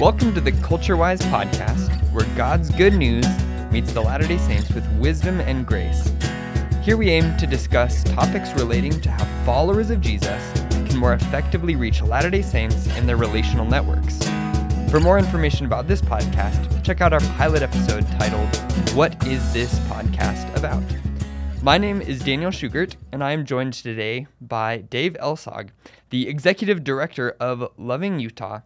Welcome to the Culture Wise podcast, where God's good news meets the Latter day Saints with wisdom and grace. Here we aim to discuss topics relating to how followers of Jesus can more effectively reach Latter day Saints and their relational networks. For more information about this podcast, check out our pilot episode titled, What is this podcast about? My name is Daniel Schugert, and I am joined today by Dave Elshaug, the executive director of Loving Utah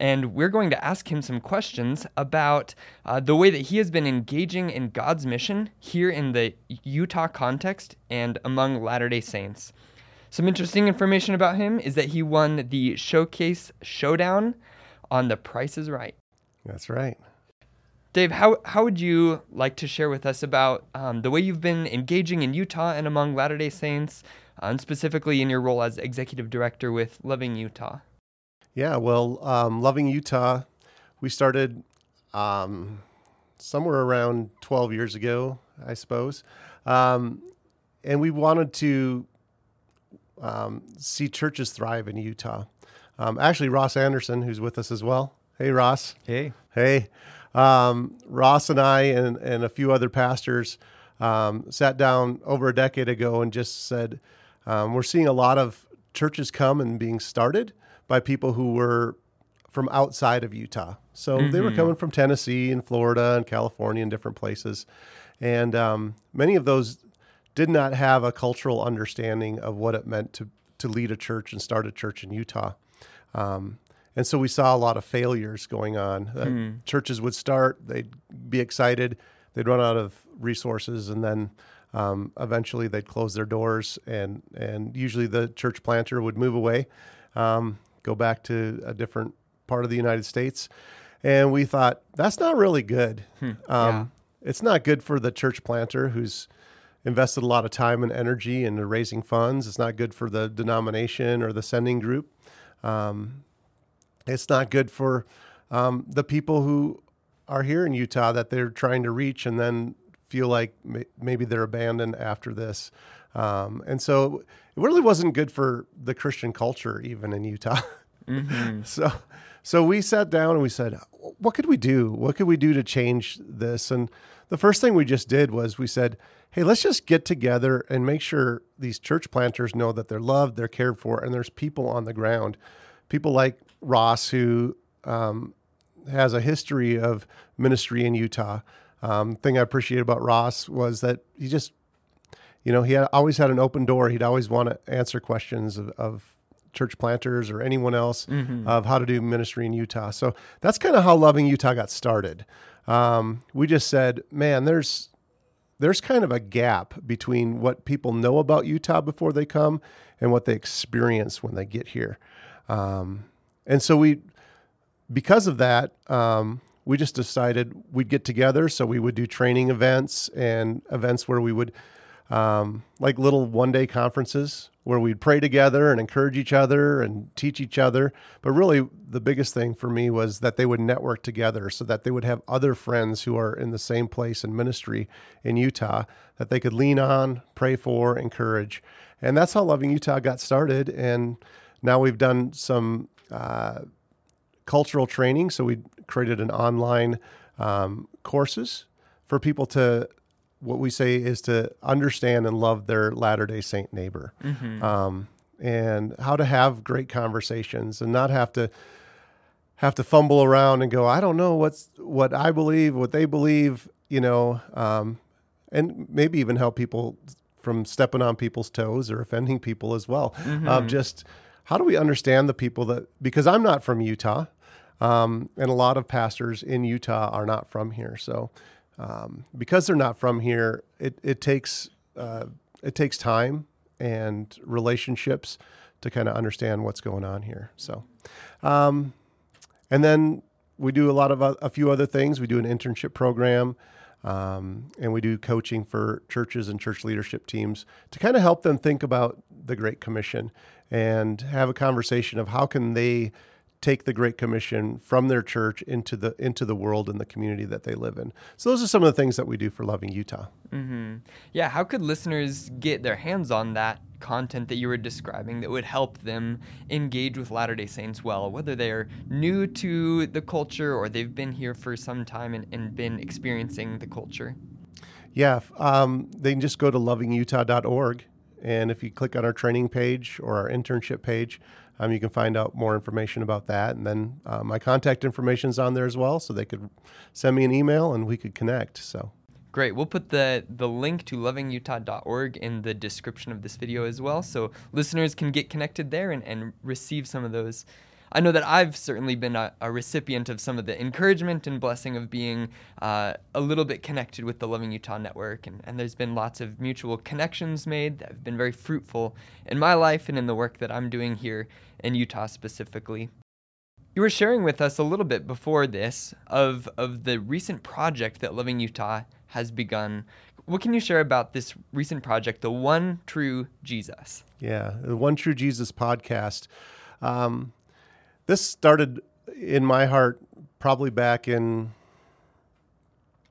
and we're going to ask him some questions about uh, the way that he has been engaging in God's mission here in the Utah context and among Latter day Saints. Some interesting information about him is that he won the Showcase Showdown on The Price is Right. That's right. Dave, how, how would you like to share with us about um, the way you've been engaging in Utah and among Latter day Saints, uh, and specifically in your role as executive director with Loving Utah? Yeah, well, um, Loving Utah, we started um, somewhere around 12 years ago, I suppose. Um, and we wanted to um, see churches thrive in Utah. Um, actually, Ross Anderson, who's with us as well. Hey, Ross. Hey. Hey. Um, Ross and I and, and a few other pastors sat down over a decade ago and just said, we're seeing a lot of churches come and being started by people who were from outside of Utah. So mm-hmm. they were mm-hmm. coming from Tennessee and Florida and California and different places. And um, many of those did not have a cultural understanding of what it meant to, to lead a church and start a church in Utah. Um, and so we saw a lot of failures going on. Uh, mm. Churches would start, they'd be excited, they'd run out of resources, and then um, eventually they'd close their doors, and, and usually the church planter would move away. Um, go back to a different part of the United States. And we thought, that's not really good. Hmm. Um, yeah. It's not good for the church planter who's invested a lot of time and energy into raising funds. It's not good for the denomination or the sending group. Um, it's not good for um, the people who are here in Utah that they're trying to reach and then feel like may- maybe they're abandoned after this. Um, and so it really wasn't good for the Christian culture, even in Utah. Mm-hmm. so, so we sat down and we said, what could we do? What could we do to change this? And the first thing we just did was we said, hey, let's just get together and make sure these church planters know that they're loved, they're cared for, and there's people on the ground. People like Ross, who um, has a history of ministry in Utah. Um, thing I appreciate about Ross was that he just you know, he had, always had an open door. He'd always want to answer questions of, of church planters or anyone else mm-hmm. of how to do ministry in Utah. So that's kind of how Loving Utah got started. Um, we just said, man, there's there's kind of a gap between what people know about Utah before they come and what they experience when they get here. Um, and so we, because of that, um, we just decided we'd get together. So we would do training events and events where we would um, like little one day conferences where we'd pray together and encourage each other and teach each other. But really, the biggest thing for me was that they would network together so that they would have other friends who are in the same place in ministry in Utah that they could lean on, pray for, encourage. And that's how Loving Utah got started. And now we've done some uh, cultural training. So we created an online um, courses for people to what we say is to understand and love their Latter day Saint neighbor, mm-hmm. um, and how to have great conversations and not have to have to fumble around and go, I don't know what's what I believe, what they believe, you know, um, and maybe even help people from stepping on people's toes or offending people as well. Mm-hmm. Of just how do we understand the people that because I'm not from Utah, um, and a lot of pastors in Utah are not from here, so um, because they're not from here, it, it takes uh, it takes time and relationships to kind of understand what's going on here. So, um, and then we do a lot of a, a, few other things. We do an internship program, um, and we do coaching for churches and church leadership teams to kind of help them think about the Great Commission and have a conversation of how can they take the Great Commission from their church into the into the world and the community that they live in. So those are some of the things that we do for Loving Utah. Mm-hmm. Yeah, how could listeners get their hands on that content that you were describing that would help them engage with Latter Day Saints well, whether they're new to the culture or they've been here for some time and, and been experiencing the culture? Yeah, um, they can just go to lovingutah.org. And if you click on our training page or our internship page, um, you can find out more information about that. And then uh, my contact information is on there as well, so they could send me an email and we could connect. So Great. We'll put the, the link to lovingutah.org in the description of this video as well, so listeners can get connected there and, and receive some of those I know that I've certainly been a, a, recipient of some of the encouragement and blessing of being uh, a little bit connected with the Loving Utah Network. And, and there's been lots of mutual connections made that have been very fruitful in my life and in the work that I'm doing here in Utah specifically. You were sharing with us a little bit before this of, of the recent project that Loving Utah has begun. What can you share about this recent project, the One True Jesus? Yeah, the One True Jesus podcast. Um, this started in my heart probably back in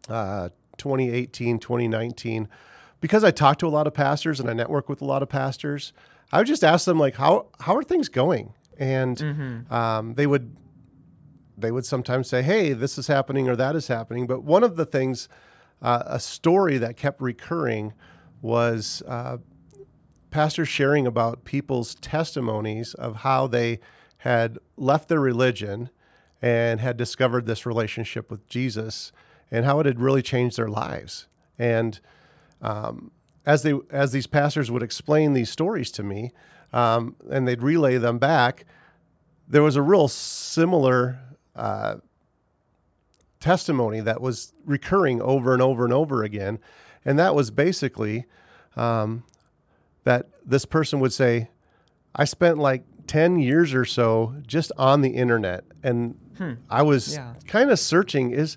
uh, 2018, 2019, because I talked to a lot of pastors and I network with a lot of pastors. I would just ask them like, how how are things going? And mm-hmm. um, they would they would sometimes say, "Hey, this is happening or that is happening." But one of the things, uh, a story that kept recurring, was uh, pastors sharing about people's testimonies of how they had left their religion and had discovered this relationship with Jesus and how it had really changed their lives. And um, as they as these pastors would explain these stories to me, um, and they'd relay them back, there was a real similar uh, testimony that was recurring over and over and over again, and that was basically um, that this person would say, "I spent like 10 years or so just on the internet and hmm. I was yeah. kind of searching is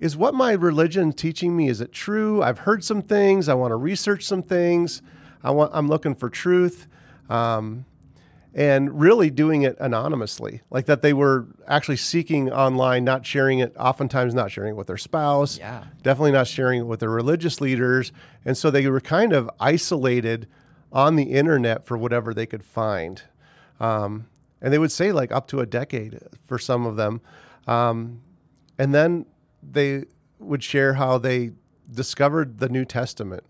is what my religion teaching me is it true? I've heard some things, I want to research some things. I want I'm looking for truth. Um, and really doing it anonymously, like that they were actually seeking online, not sharing it, oftentimes not sharing it with their spouse, yeah. definitely not sharing it with their religious leaders. And so they were kind of isolated on the internet for whatever they could find. Um, and they would say like up to a decade for some of them. Um, and then they would share how they discovered the New Testament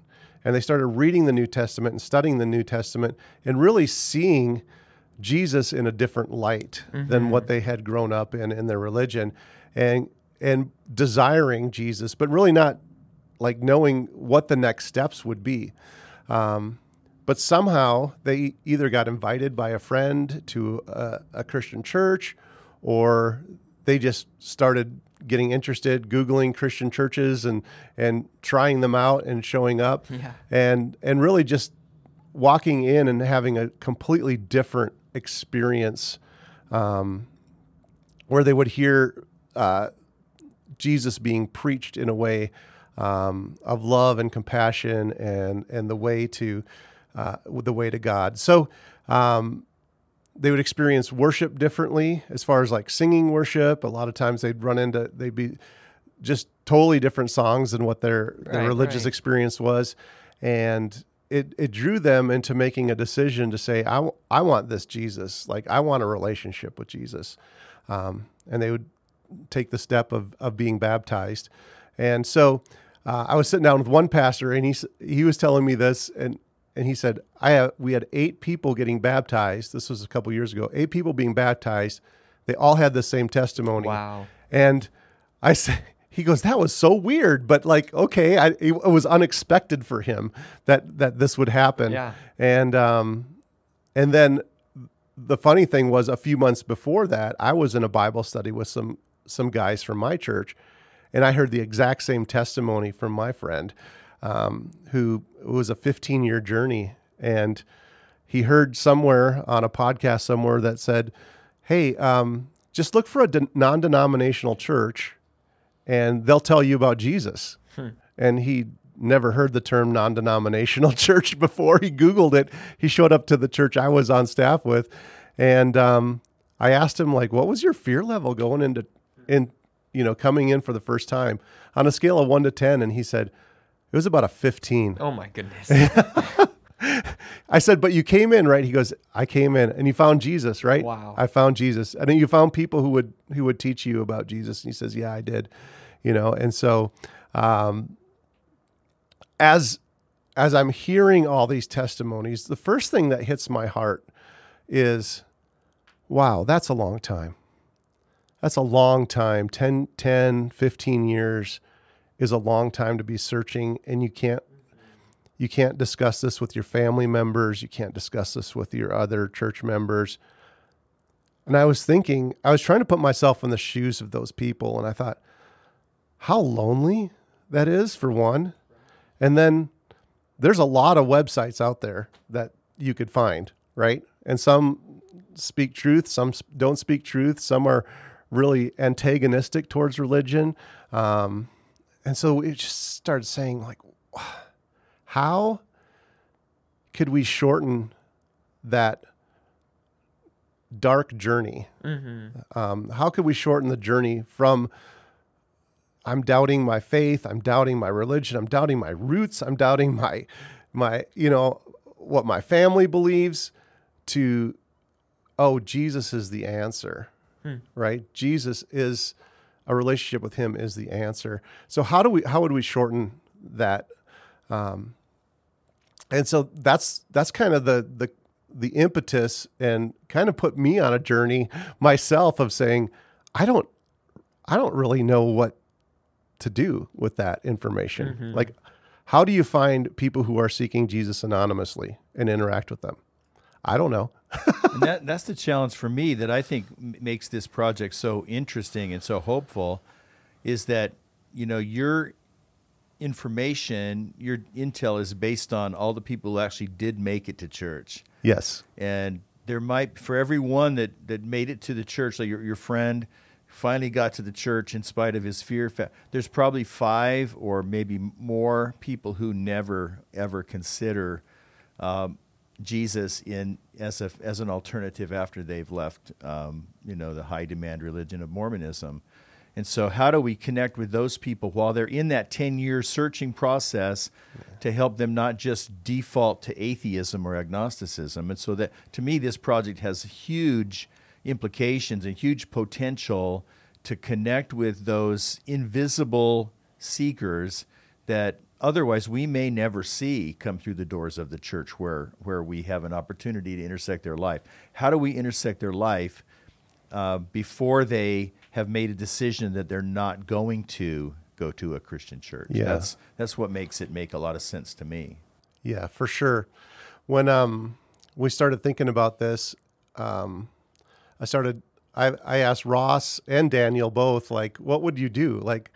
and they started reading the New Testament and studying the New Testament and really seeing Jesus in a different light mm-hmm. than what they had grown up in in their religion and and desiring Jesus, but really not like knowing what the next steps would be. Um, but somehow they either got invited by a friend to a, a, Christian church or they just started getting interested googling christian churches and and trying them out and showing up yeah. and and really just walking in and having a completely different experience um, where they would hear uh, jesus being preached in a way um, of love and compassion and and the way to uh, the way to God. So um, they would experience worship differently as far as like singing worship. A lot of times they'd run into, they'd be just totally different songs than what their, their right, religious right. experience was. And it, it drew them into making a decision to say, I, w- I want this Jesus. Like, I want a relationship with Jesus. Um, and they would take the step of, of being baptized. And so uh, I was sitting down with one pastor and he, he was telling me this, and and he said, "I have, we had eight people getting baptized. This was a couple years ago. Eight people being baptized. They all had the same testimony. Wow. And I said." He goes, that was so weird, but like, okay, I, it was unexpected for him that that this would happen. Yeah. And um, and then the funny thing was, a few months before that, I was in a Bible study with some some guys from my church, and I heard the exact same testimony from my friend um, who was a 15 year journey. And he heard somewhere on a podcast somewhere that said, Hey, um, just look for a de- non denominational church and they'll tell you about Jesus. Hmm. And he never heard the term non denominational church before. He Googled it. He showed up to the church I was on staff with. And um, I asked him like, what was your fear level going into in you know coming in for the first time on a scale of one to ten? And he said it was about a fifteen. Oh my goodness. I said, but you came in, right? He goes, I came in and you found Jesus, right? Wow. I found Jesus. And then you found people who would who would teach you about Jesus. And he says, Yeah, I did. You know, and so um as as I'm hearing all these testimonies, the first thing that hits my heart is, wow, that's a long time. That's a long time. 10, 10, 15 years is a long time to be searching and you can't you can't discuss this with your family members. You can't discuss this with your other church members. And I was thinking, I was trying to put myself in the shoes of those people. And I thought, how lonely that is, for one. And then there's a lot of websites out there that you could find, right? And some speak truth, some don't speak truth, some are really antagonistic towards religion. Um, and so it just started saying, like, how could we shorten that dark journey? Mm-hmm. Um, how could we shorten the journey from I'm doubting my faith, I'm doubting my religion, I'm doubting my roots, I'm doubting my my you know what my family believes to oh Jesus is the answer. Hmm. Right? Jesus is a relationship with him is the answer. So how do we how would we shorten that um, and so that's that's kind of the the the impetus and kind of put me on a journey myself of saying I don't I don't really know what to do with that information. Mm-hmm. Like how do you find people who are seeking Jesus anonymously and interact with them? I don't know. And that, that's the challenge for me that I think makes this project so interesting and so hopeful is that you know you're information, your intel is based on all the people who actually did make it to church. Yes. And there might, for every one that, that made it to the church, like your, your friend finally got to the church in spite of his fear, there's probably five or maybe more people who never, ever consider um, Jesus in as, a, as an alternative after they've left, um, you know, the high demand religion of Mormonism. And so, how do we connect with those people while they're in that 10 year searching process yeah. to help them not just default to atheism or agnosticism? And so, that to me, this project has huge implications and huge potential to connect with those invisible seekers that otherwise we may never see come through the doors of the church where, where we have an opportunity to intersect their life. How do we intersect their life uh, before they have made a decision that they're not going to go to a Christian church. Yeah. That's that's what makes it make a lot of sense to me. Yeah, for sure. When um we started thinking about this, um I started I I asked Ross and Daniel both like what would you do? Like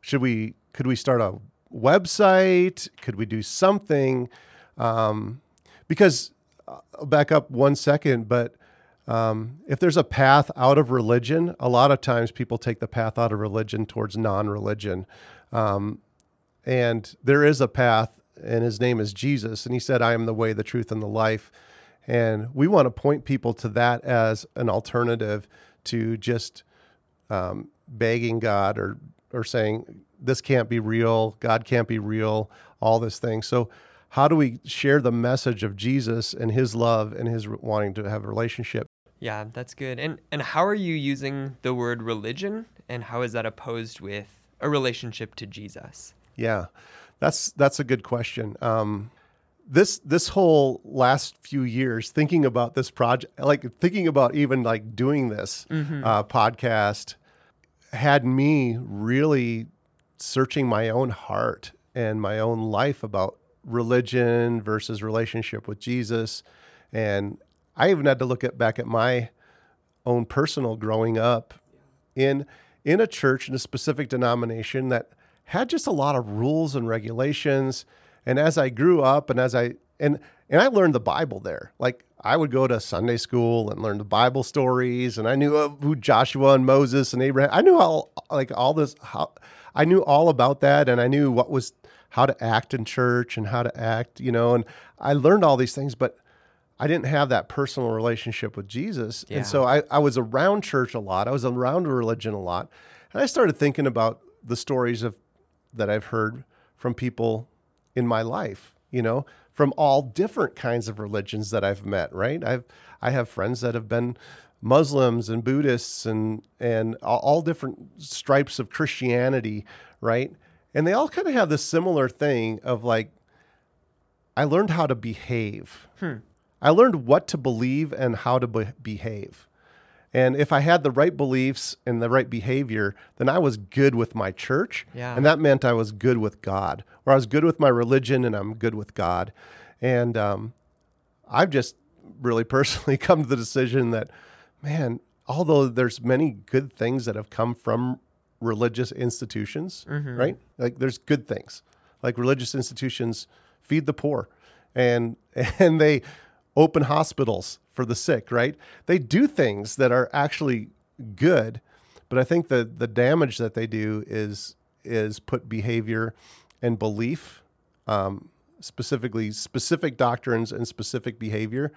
should we could we start a website? Could we do something? Um because I'll uh, back up one second, but um, if there's a path out of religion, a lot of times people take the path out of religion towards non religion. Um, and there is a path, and his name is Jesus. And he said, I am the way, the truth, and the life. And we want to point people to that as an alternative to just um, begging God or, or saying, this can't be real, God can't be real, all this thing. So, how do we share the message of Jesus and his love and his wanting to have a relationship yeah, that's good. And and how are you using the word religion and how is that opposed with a relationship to Jesus? Yeah. That's that's a good question. Um, this this whole last few years thinking about this project like thinking about even like doing this mm-hmm. uh, podcast had me really searching my own heart and my own life about religion versus relationship with Jesus and I even had to look at back at my own personal growing up in in a church in a specific denomination that had just a lot of rules and regulations. And as I grew up and as I and and I learned the Bible there. Like I would go to Sunday school and learn the Bible stories, and I knew who Joshua and Moses and Abraham. I knew all like all this. How I knew all about that, and I knew what was how to act in church and how to act, you know. And I learned all these things, but I didn't have that personal relationship with Jesus. Yeah. And so I, I was around church a lot. I was around religion a lot. And I started thinking about the stories of that I've heard from people in my life, you know, from all different kinds of religions that I've met, right? I've I have friends that have been Muslims and Buddhists and and all, different stripes of Christianity, right? And they all kind of have this similar thing of like I learned how to behave. I learned what to believe and how to be- behave. And if I had the right beliefs and the right behavior, then I was good with my church. Yeah. And that meant I was good with God, or I was good with my religion and I'm good with God. And um, I've just really personally come to the decision that, man, although there's many good things that have come from religious institutions, right? Like there's good things. Like religious institutions feed the poor and and they open hospitals for the sick, right? They do things that are actually good, but I think the the damage that they do is is put behavior and belief, um, specifically specific doctrines and specific behavior,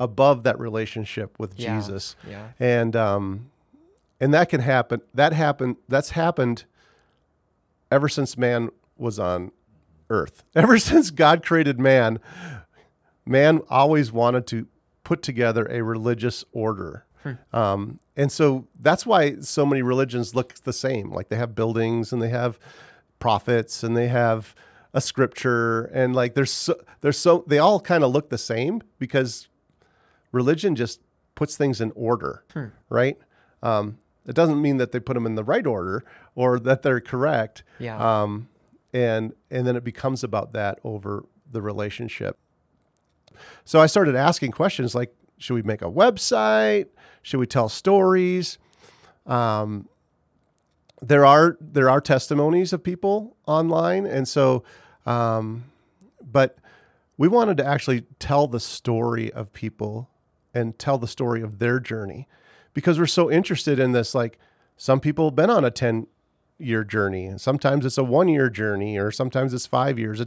above that relationship with Yeah. Jesus, Yeah. and um, and that can happen. That happened. That's happened ever since man was on earth. Ever since God created man, man always wanted to put together a religious order. Um, and so that's why so many religions look the same. Like they have buildings and they have prophets and they have a scripture and like there's so, there's so they all kind of look the same because religion just puts things in order, right? Um, it doesn't mean that they put them in the right order or that they're correct. Yeah. Um, and and then it becomes about that over the relationship. So I started asking questions like, should we make a website? Should we tell stories? Um, there are there are testimonies of people online, and so, um, but we wanted to actually tell the story of people and tell the story of their journey because we're so interested in this. Like some people have been on a ten year journey, and sometimes it's a one year journey, or sometimes it's five years.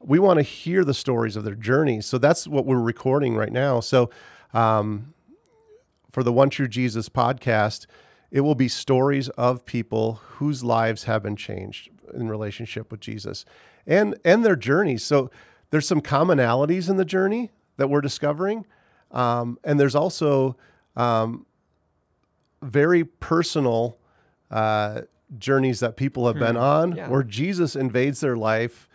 We want to hear the stories of their journeys, so that's what we're recording right now. So. Um, for the One True Jesus podcast, it will be stories of people whose lives have been changed in relationship with Jesus and and their journeys. So there's some commonalities in the journey that we're discovering, um, and there's also um, very personal uh, journeys that people have been on, yeah. where Jesus invades their life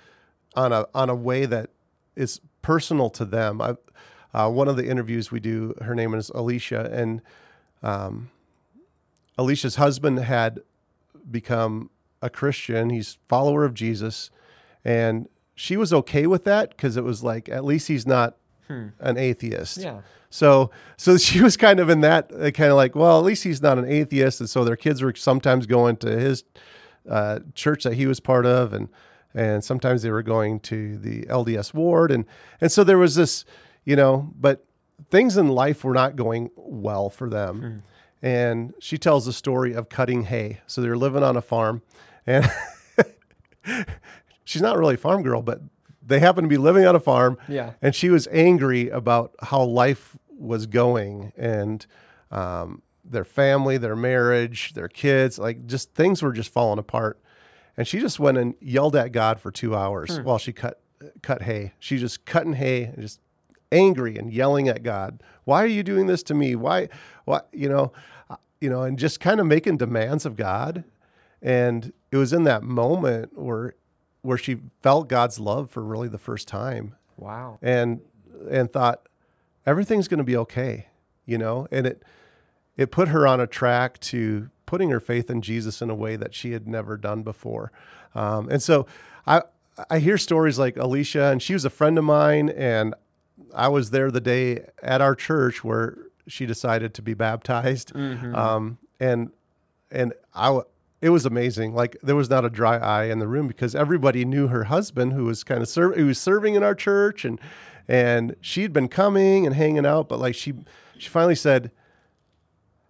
on a on a way that is personal to them. I, uh, one of the interviews we do, her name is Alicia, and um, Alicia's husband had become a Christian. He's follower of Jesus, and she was okay with that because it was like at least he's not an atheist. Yeah. So so she was kind of in that uh, kind of like, well, at least he's not an atheist, and so their kids were sometimes going to his uh, church that he was part of, and and sometimes they were going to the LDS ward, and and so there was this, you know, but things in life were not going well for them. And she tells the story of cutting hay. So they're living on a farm, and she's not really a farm girl, but they happened to be living on a farm. Yeah. And she was angry about how life was going and um, their family, their marriage, their kids, like just things were just falling apart. And she just went and yelled at God for two hours while she cut cut hay. She just cutting hay and just angry and yelling at God. Why are you doing this to me? Why? Why? You know, uh, you know, and just kind of making demands of God. And it was in that moment where where she felt God's love for really the first time Wow. and and thought everything's going to be okay, you know, and it it put her on a track to putting her faith in Jesus in a way that she had never done before. Um, and so I I hear stories like Alicia, and she was a friend of mine, and I was there the day at our church where she decided to be baptized, um, and and I it was amazing. Like there was not a dry eye in the room because everybody knew her husband, who was kind of serv- who was serving in our church, and and she'd been coming and hanging out, but like she she finally said.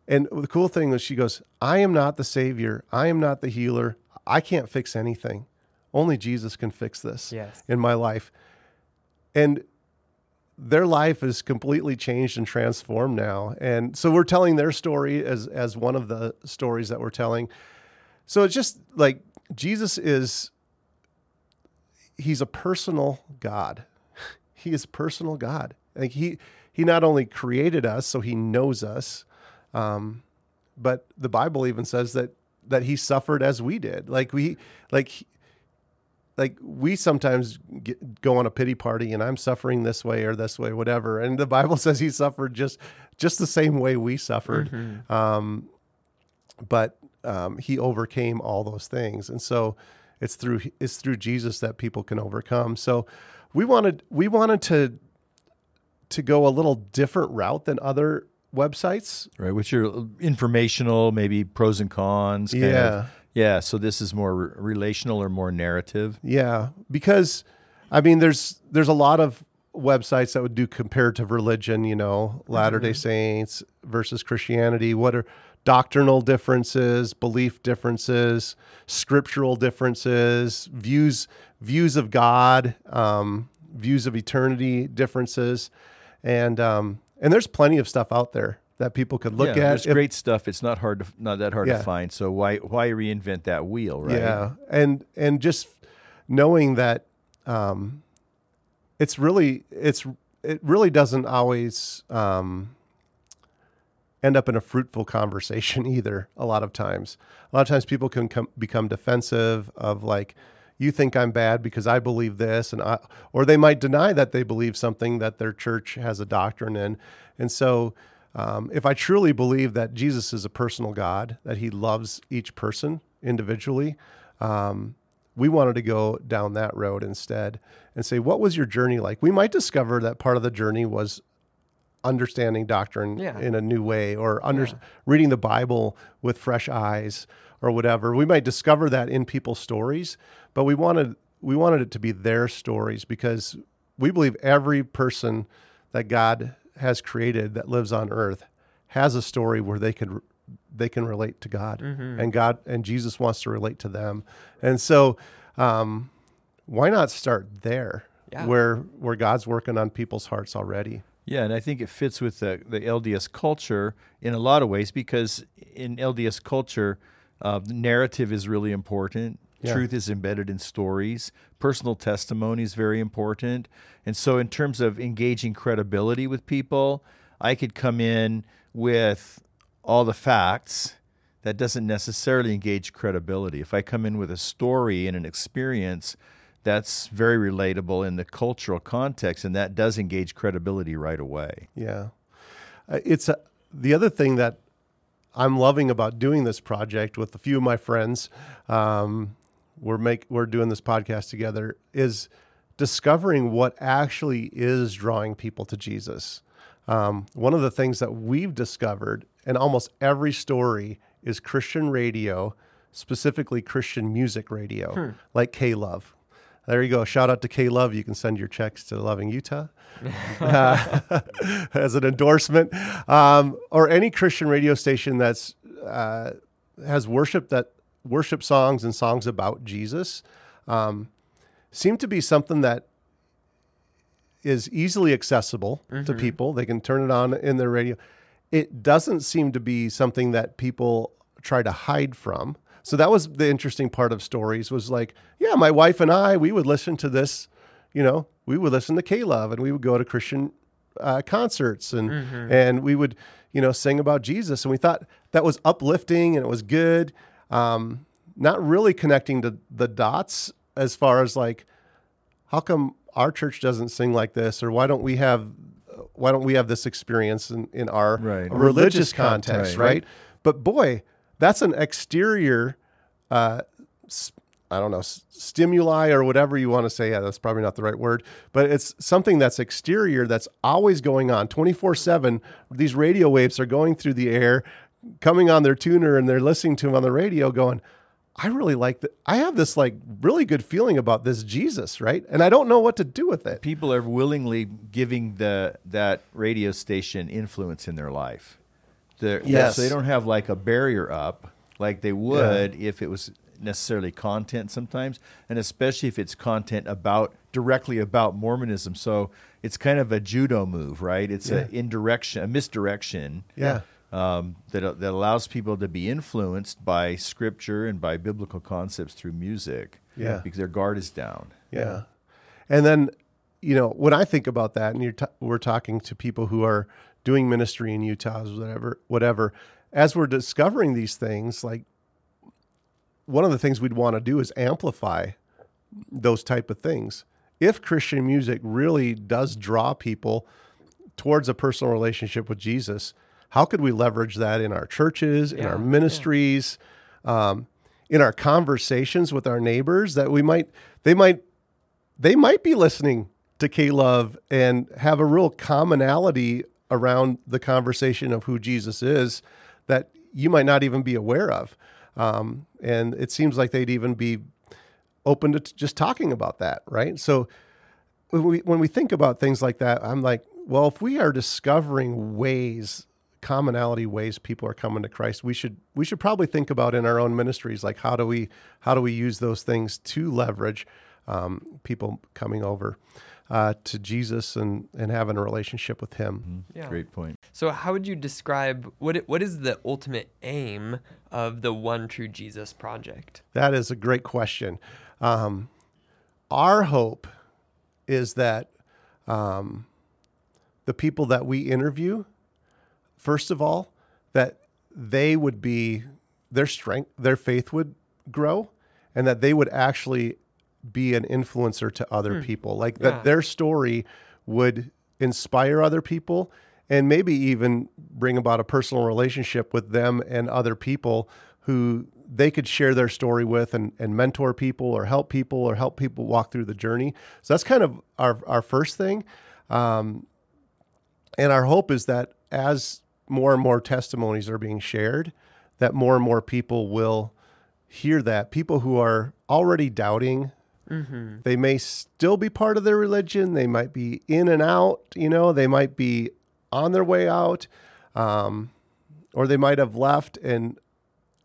And the cool thing was, she goes, I am not the savior. I am not the healer. I can't fix anything. Only Jesus can fix this Yes. in my life. And their life is completely changed and transformed now. And so we're telling their story as as one of the stories that we're telling. So it's just like Jesus is he's a personal God. He is personal God. Like he he not only created us, so he knows us, um, but the Bible even says that that he suffered as we did. Like we like like we sometimes get, go on a pity party and I'm suffering this way or this way, whatever. And the Bible says he suffered just just the same way we suffered. Mm-hmm. Um, but um, he overcame all those things, and so it's through it's through Jesus that people can overcome. So we wanted we wanted to to go a little different route than other websites. Right, which are informational, maybe pros and cons. yeah. Of. Yeah. So this is more re- relational or more narrative. Yeah, because I mean, there's there's a lot of websites that would do comparative religion. You know, Latter Day mm-hmm. Saints versus Christianity. What are doctrinal differences, belief differences, scriptural differences, views views of God, um, views of eternity differences, and um, and there's plenty of stuff out there that people could look yeah, at. There's if, great stuff. It's not hard to not that hard yeah. to find. So why why reinvent that wheel, right? Yeah, and and just knowing that um, it's really it's it really doesn't always um, end up in a fruitful conversation either. A lot of times, a lot of times people can come, become defensive of like you think I'm bad because I believe this, and I, or they might deny that they believe something that their church has a doctrine in, and so. Um, if I truly believe that Jesus is a personal God, that He loves each person individually, um, we wanted to go down that road instead and say, what was your journey like? We might discover that part of the journey was understanding doctrine yeah. in a new way or under, yeah. reading the Bible with fresh eyes or whatever. We might discover that in people's stories, but we wanted we wanted it to be their stories because we believe every person that God has created that lives on earth has a story where they can they can relate to God mm-hmm. and God and Jesus wants to relate to them. And so um, why not start there yeah. where where God's working on people's hearts already? Yeah, and I think it fits with the, the LDS culture in a lot of ways because in LDS culture, uh, narrative is really important. Yeah. Truth is embedded in stories. Personal testimony is very important. And so, in terms of engaging credibility with people, I could come in with all the facts. That doesn't necessarily engage credibility. If I come in with a story and an experience, that's very relatable in the cultural context, and that does engage credibility right away. Yeah, uh, it's a, the other thing that I'm loving about doing this project with a few of my friends. Um, we're make we're doing this podcast together is discovering what actually is drawing people to Jesus. Um, one of the things that we've discovered in almost every story is Christian radio, specifically Christian music radio, hmm. like K Love. There you go. Shout out to K Love. You can send your checks to Loving Utah uh, as an endorsement, um, or any Christian radio station that's uh, has worship that worship songs and songs about Jesus. Um, seem to be something that is easily accessible mm-hmm. to people. They can turn it on in their radio. It doesn't seem to be something that people try to hide from. So that was the interesting part of stories was like, yeah, my wife and I, we would listen to this, you know, we would listen to K-Love and we would go to Christian uh, concerts and mm-hmm. and we would, you know, sing about Jesus. And we thought that was uplifting and it was good. Um, not really connecting to the dots as far as like, how come our church doesn't sing like this, or why don't we have why don't we have this experience in, in our right. religious, religious, context, right, right? But boy, that's an exterior, uh, I don't know, stimuli or whatever you want to say. Yeah, that's probably not the right word, but it's something that's exterior that's always going on 24 7. These radio waves are going through the air, coming on their tuner, and they're listening to them on the radio going, I really like that. I have this like really good feeling about this Jesus, right? And I don't know what to do with it. People are willingly giving the that radio station influence in their life. They're, yes. So they don't have like a barrier up like they would yeah. if it was necessarily content sometimes, and especially if it's content about directly about Mormonism. So it's kind of a judo move, right? It's Yeah. a indirection, a misdirection. Yeah. Um, that that allows people to be influenced by scripture and by biblical concepts through music. Yeah. because their guard is down. Yeah. And then, you know, when I think about that, and you're t- we're talking to people who are doing ministry in Utah, whatever, whatever, as we're discovering these things, like one of the things we'd want to do is amplify those type of things. If Christian music really does draw people towards a personal relationship with Jesus, how could we leverage that in our churches, in Yeah, our yeah. ministries, um, in our conversations with our neighbors? That we might, they might, they might be listening to K Love and have a real commonality around the conversation of who Jesus is that you might not even be aware of. Um, and it seems like they'd even be open to t- just talking about that, right? So when we when we think about things like that, I'm like, well, if we are discovering ways, commonality ways people are coming to Christ, we should we should probably think about in our own ministries, like how do we how do we use those things to leverage um, people coming over uh, to Jesus and and having a relationship with Him. Yeah. Great point. So, how would you describe what i- what is the ultimate aim of the One True Jesus project? That is a great question. Um, our hope is that um, the people that we interview, first of all, that they would be their strength, their faith would grow, and that they would actually be an influencer to other people. Like Yeah. that, their story would inspire other people, and maybe even bring about a personal relationship with them and other people who they could share their story with and, and mentor people or help people or help people walk through the journey. So that's kind of our, our first thing. Um, and our hope is that as more and more testimonies are being shared, that more and more people will hear that. People who are already doubting, they may still be part of their religion. They might be in and out, you know, they might be on their way out, um, or they might have left and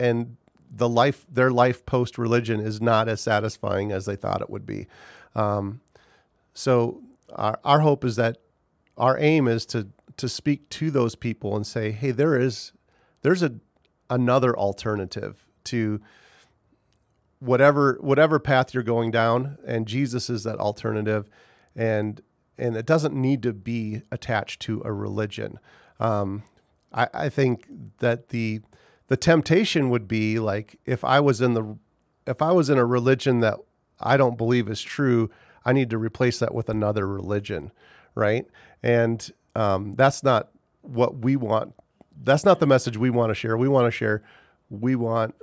and the life their life post religion is not as satisfying as they thought it would be. Um, so our, our hope is that our aim is to to speak to those people and say, hey, there is there's a another alternative to whatever whatever path you're going down, and Jesus is that alternative, and and it doesn't need to be attached to a religion. Um, I, I think that the the temptation would be like if I was in the if I was in a religion that I don't believe is true, I need to replace that with another religion, right? And um, that's not what we want. That's not the message we want to share. We want to share. We want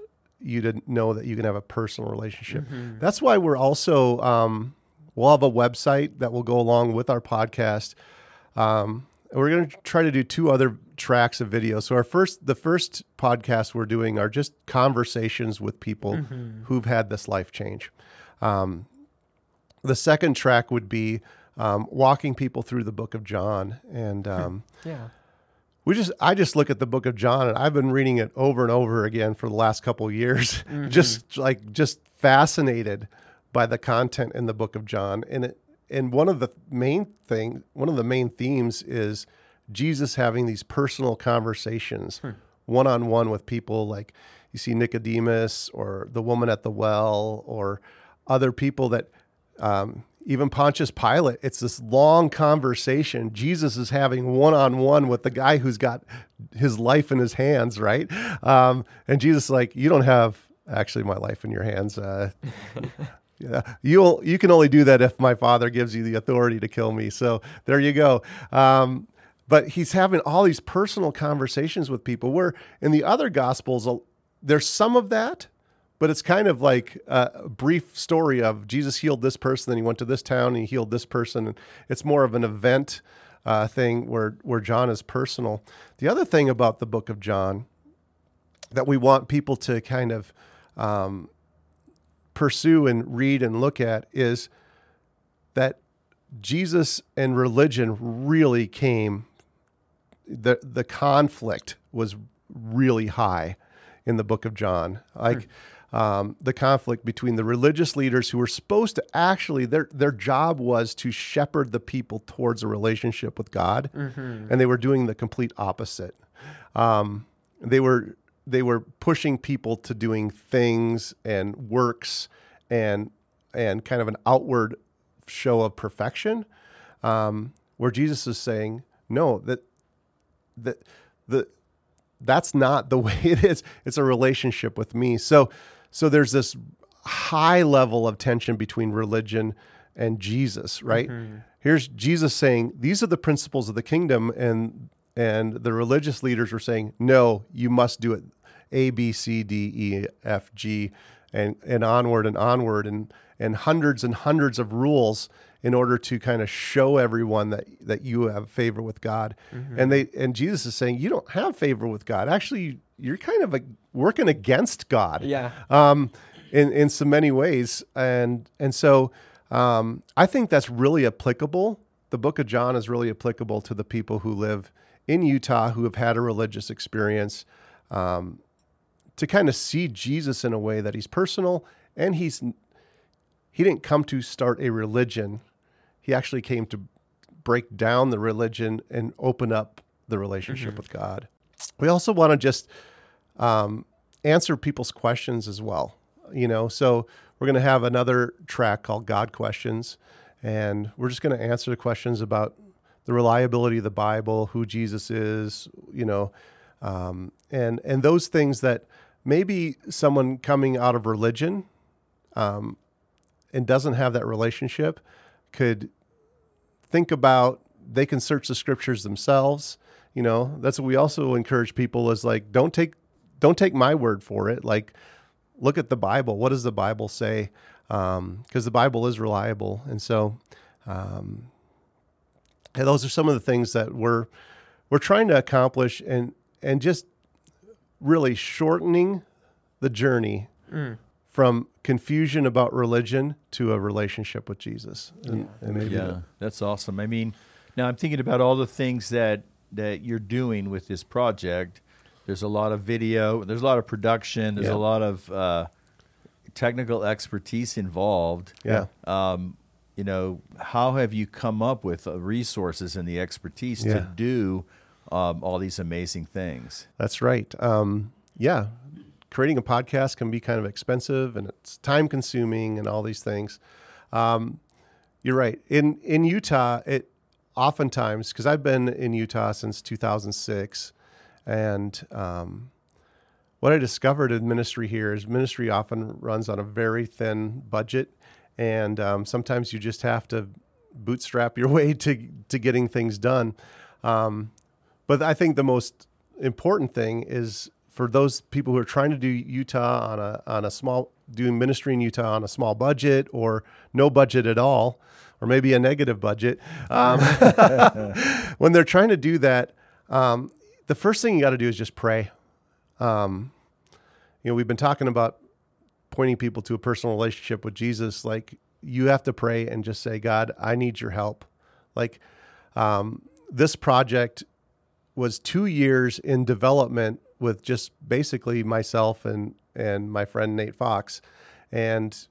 you to know that you can have a personal relationship. That's why we're also um, we'll have a website that will go along with our podcast. Um, we're going to try to do two other tracks of video. So our first, the first podcast we're doing are just conversations with people who've had this life change. Um, the second track would be um, walking people through the book of John, and um, Yeah. We just I just look at the book of John, and I've been reading it over and over again for the last couple of years, just like just fascinated by the content in the book of John, and it and one of the main thing, one of the main themes is Jesus having these personal conversations one on one with people. Like you see Nicodemus or the woman at the well or other people that um, even Pontius Pilate. It's this long conversation. Jesus is having one on one with the guy who's got his life in his hands, right? Um, and Jesus is like, you don't have actually my life in your hands. Uh, yeah, you you can only do that if my father gives you the authority to kill me. So there you go. Um, but he's having all these personal conversations with people. Where in the other gospels, uh, there's some of that, but it's kind of like a brief story of Jesus healed this person, then he went to this town and he healed this person. It's more of an event uh, thing where where John is personal. The other thing about the book of John that we want people to kind of um, pursue and read and look at is that Jesus and religion really came the the conflict was really high in the book of John. Like um, the conflict between the religious leaders who were supposed to actually their their job was to shepherd the people towards a relationship with God, and they were doing the complete opposite. Um, they were they were pushing people to doing things and works and and kind of an outward show of perfection, um, where Jesus is saying, no, that that the that's not the way it is. It's a relationship with me. So so there's this high level of tension between religion and Jesus, right? Mm-hmm. Here's Jesus saying, these are the principles of the kingdom and and the religious leaders were saying, no, you must do it A B C D E F G and and onward and onward and and hundreds and hundreds of rules in order to kind of show everyone that that you have favor with God. And they and Jesus is saying you don't have favor with God. Actually, you're kind of a, working against God. Yeah. Um, in in so many ways, and and so um, I think that's really applicable. The Book of John is really applicable to the people who live in Utah who have had a religious experience. Um, to kind of see Jesus in a way that he's personal and he's he didn't come to start a religion. He actually came to break down the religion and open up the relationship with God. We also want to just um, answer people's questions as well. You know, so we're going to have another track called God Questions, and we're just going to answer the questions about the reliability of the Bible, who Jesus is, you know, um, and and those things that maybe someone coming out of religion um, and doesn't have that relationship could think about. They can search the scriptures themselves. You know, that's what we also encourage people is like don't take don't take my word for it. Like look at the Bible. What does the Bible say? Because the Bible is reliable, and so um, and those are some of the things that we're we're trying to accomplish, and and just really shortening the journey from confusion about religion to a relationship with Jesus. And, and maybe Yeah, that's awesome. I mean, now I'm thinking about all the things that that you're doing with this project. There's a lot of video. There's a lot of production. There's Yeah. a lot of uh, technical expertise involved. Yeah. Um, you know, how have you come up with uh, resources and the expertise Yeah. to do um, all these amazing things? That's right. Um, yeah, creating a podcast can be kind of expensive and it's time consuming and all these things. Um, you're right. In in Utah, it oftentimes because I've been in Utah since 2006, and um, what I discovered in ministry here is ministry often runs on a very thin budget, and um, sometimes you just have to bootstrap your way to to getting things done. Um, but I think the most important thing is for those people who are trying to do Utah on a on a small doing ministry in Utah on a small budget or no budget at all, or maybe a negative budget. Um, when they're trying to do that, um, the first thing you got to do is just pray. Um, you know, we've been talking about pointing people to a personal relationship with Jesus. Like you have to pray and just say, God, I need your help. Like um, this project was two years in development with just basically myself and and my friend Nate Fox, and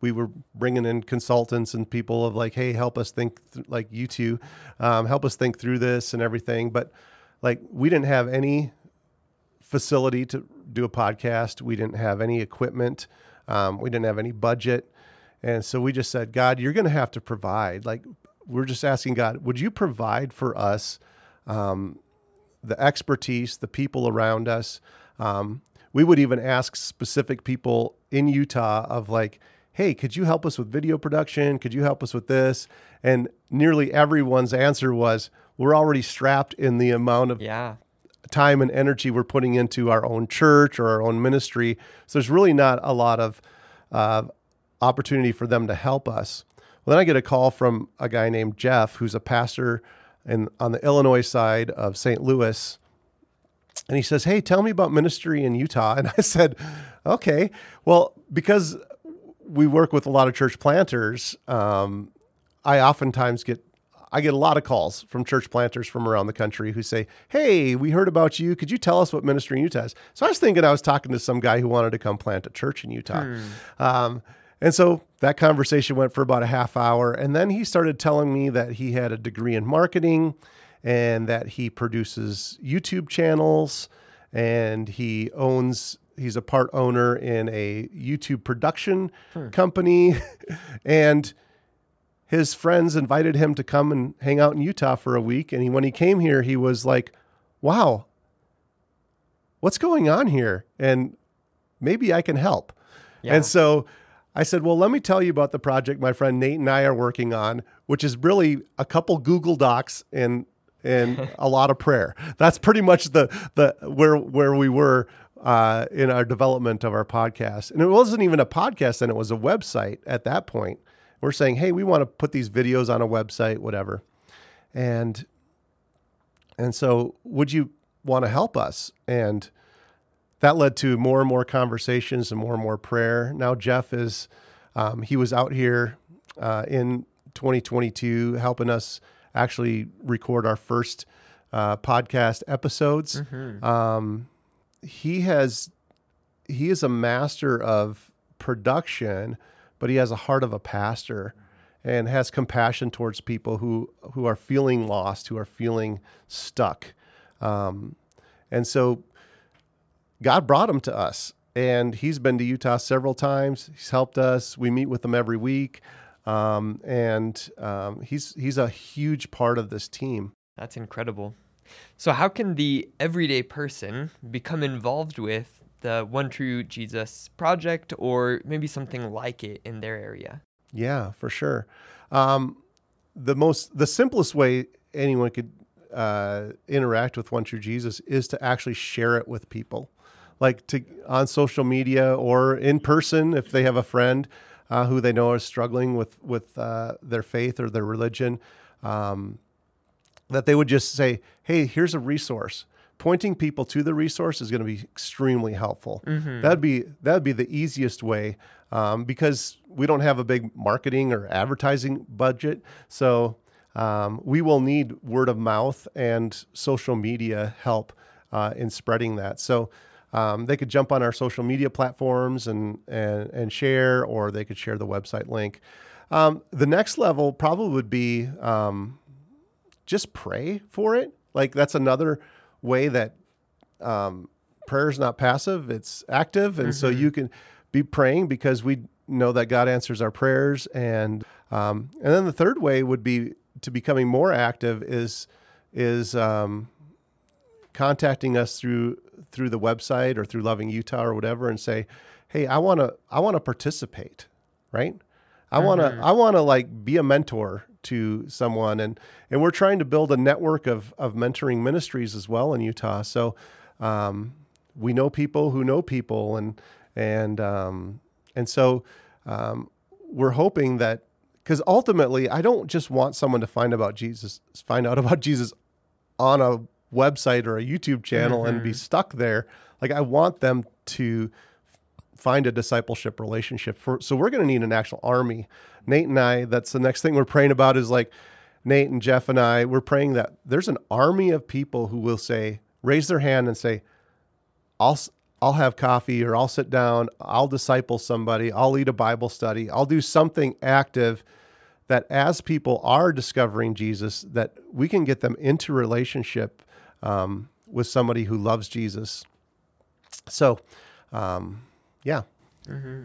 we were bringing in consultants and people of like, hey, help us think th- like you two, um, help us think through this and everything. But like we didn't have any facility to do a podcast. We didn't have any equipment. Um, we didn't have any budget. And so we just said, God, you're going to have to provide. Like, we're just asking God, would you provide for us um, the expertise, the people around us? Um, we would even ask specific people in Utah of like, hey, could you help us with video production? Could you help us with this? And nearly everyone's answer was, we're already strapped in the amount of Yeah. time and energy we're putting into our own church or our own ministry. So there's really not a lot of uh, opportunity for them to help us. Well, then I get a call from a guy named Jeff, who's a pastor in, on the Illinois side of St. Louis. And he says, Hey, tell me about ministry in Utah. And I said, Okay. Well, because we work with a lot of church planters, um, I oftentimes get I get a lot of calls from church planters from around the country who say, Hey, we heard about you. Could you tell us what ministry in Utah is? So I was thinking I was talking to some guy who wanted to come plant a church in Utah. Um, and so that conversation went for about a half hour. And then he started telling me that he had a degree in marketing and that he produces YouTube channels and he owns he's a part owner in a YouTube production hmm. company. And his friends invited him to come and hang out in Utah for a week. And he, when he came here he was like wow what's going on here? And maybe I can help. Yeah. and so I said, Well, let me tell you about the project my friend Nate and I are working on, which is really a couple Google Docs and and a lot of prayer. That's pretty much the the where where we were uh, in our development of our podcast. And it wasn't even a podcast, and it was a website at that point. We're saying, hey, we want to put these videos on a website, whatever. And and so would you want to help us? And that led to more and more conversations and more and more prayer. Now Jeff is um, he was out here uh, in 2022 helping us actually record our first uh, podcast episodes. Um, he has he is a master of production, but he has a heart of a pastor and has compassion towards people who who are feeling lost, who are feeling stuck. Um, and so God brought him to us, and he's been to Utah several times. He's helped us. We meet with him every week, um, and um, he's he's a huge part of this team. That's incredible. So, how can the everyday person become involved with the One True Jesus project or maybe something like it in their area? Yeah, for sure. Um, the most, the simplest way anyone could uh, interact with One True Jesus is to actually share it with people, like to on social media or in person if they have a friend uh, who they know is struggling with with uh, their faith or their religion. Um, that they would just say, "Hey, here's a resource." Pointing people to the resource is going to be extremely helpful. That'd be that'd be the easiest way um, because we don't have a big marketing or advertising budget, so um, we will need word of mouth and social media help uh, in spreading that. So. Um, they could jump on our social media platforms and, and, and share, or they could share the website link. Um, the next level probably would be um, just pray for it. Like that's another way that um, prayer is not passive; it's active, and so you can be praying because we know that God answers our prayers. And um, and then the third way would be to becoming more active is is um, contacting us through through the website or through Loving Utah or whatever, and say, "Hey, I want to I want to participate." Right? I want to I want to like be a mentor to someone and and we're trying to build a network of of mentoring ministries as well in Utah. So um, we know people who know people and and um, and so um, we're hoping that because ultimately I don't just want someone to find about Jesus find out about Jesus on a website or a YouTube channel and be mm-hmm. stuck there. Like I want them to find a discipleship relationship for so we're going to need an actual army nate and i that's the next thing we're praying about is like nate and jeff and i we're praying that there's an army of people who will say raise their hand and say i'll i'll have coffee or i'll sit down i'll disciple somebody i'll lead a bible study i'll do something active that as people are discovering jesus that we can get them into relationship um, with somebody who loves jesus so um, yeah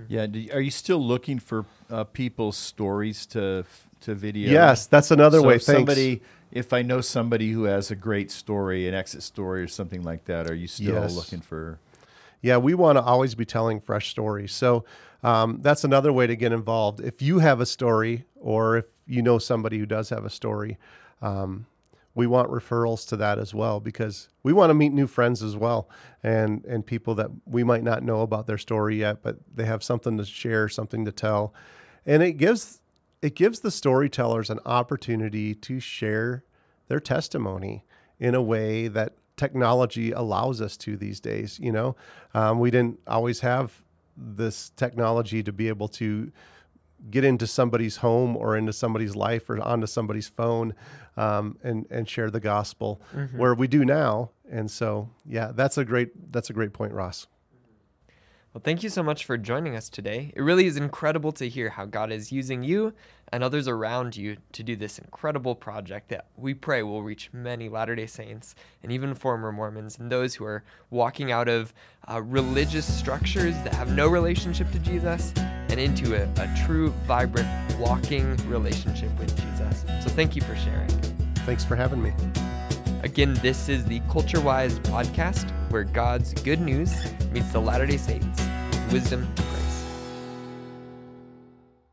Yeah. Do you- are you still looking for uh, people's stories to to video? Yes, that's another So way. if somebody, if I know somebody who has a great story, an exit story or something like that, are you still Yes. looking for? Yeah, we want to always be telling fresh stories. So um, that's another way to get involved. If you have a story, or if you know somebody who does have a story, um, we want referrals to that as well because we want to meet new friends as well, and and people that we might not know about their story yet, but they have something to share, something to tell, and it gives it gives the storytellers an opportunity to share their testimony in a way that technology allows us to these days. You know, um, we didn't always have this technology to be able to get into somebody's home or into somebody's life or onto somebody's phone um, and and share the gospel where we do now. And so, yeah, that's a great that's a great point, Ross. Well, thank you so much for joining us today. It really is incredible to hear how God is using you and others around you to do this incredible project that we pray will reach many Latter day Saints and even former Mormons and those who are walking out of uh, religious structures that have no relationship to Jesus and into a, a true, vibrant, walking relationship with Jesus. So thank you for sharing. Thanks for having me. Again, this is the Culture Wise podcast where God's good news meets the Latter day Saints with wisdom and grace.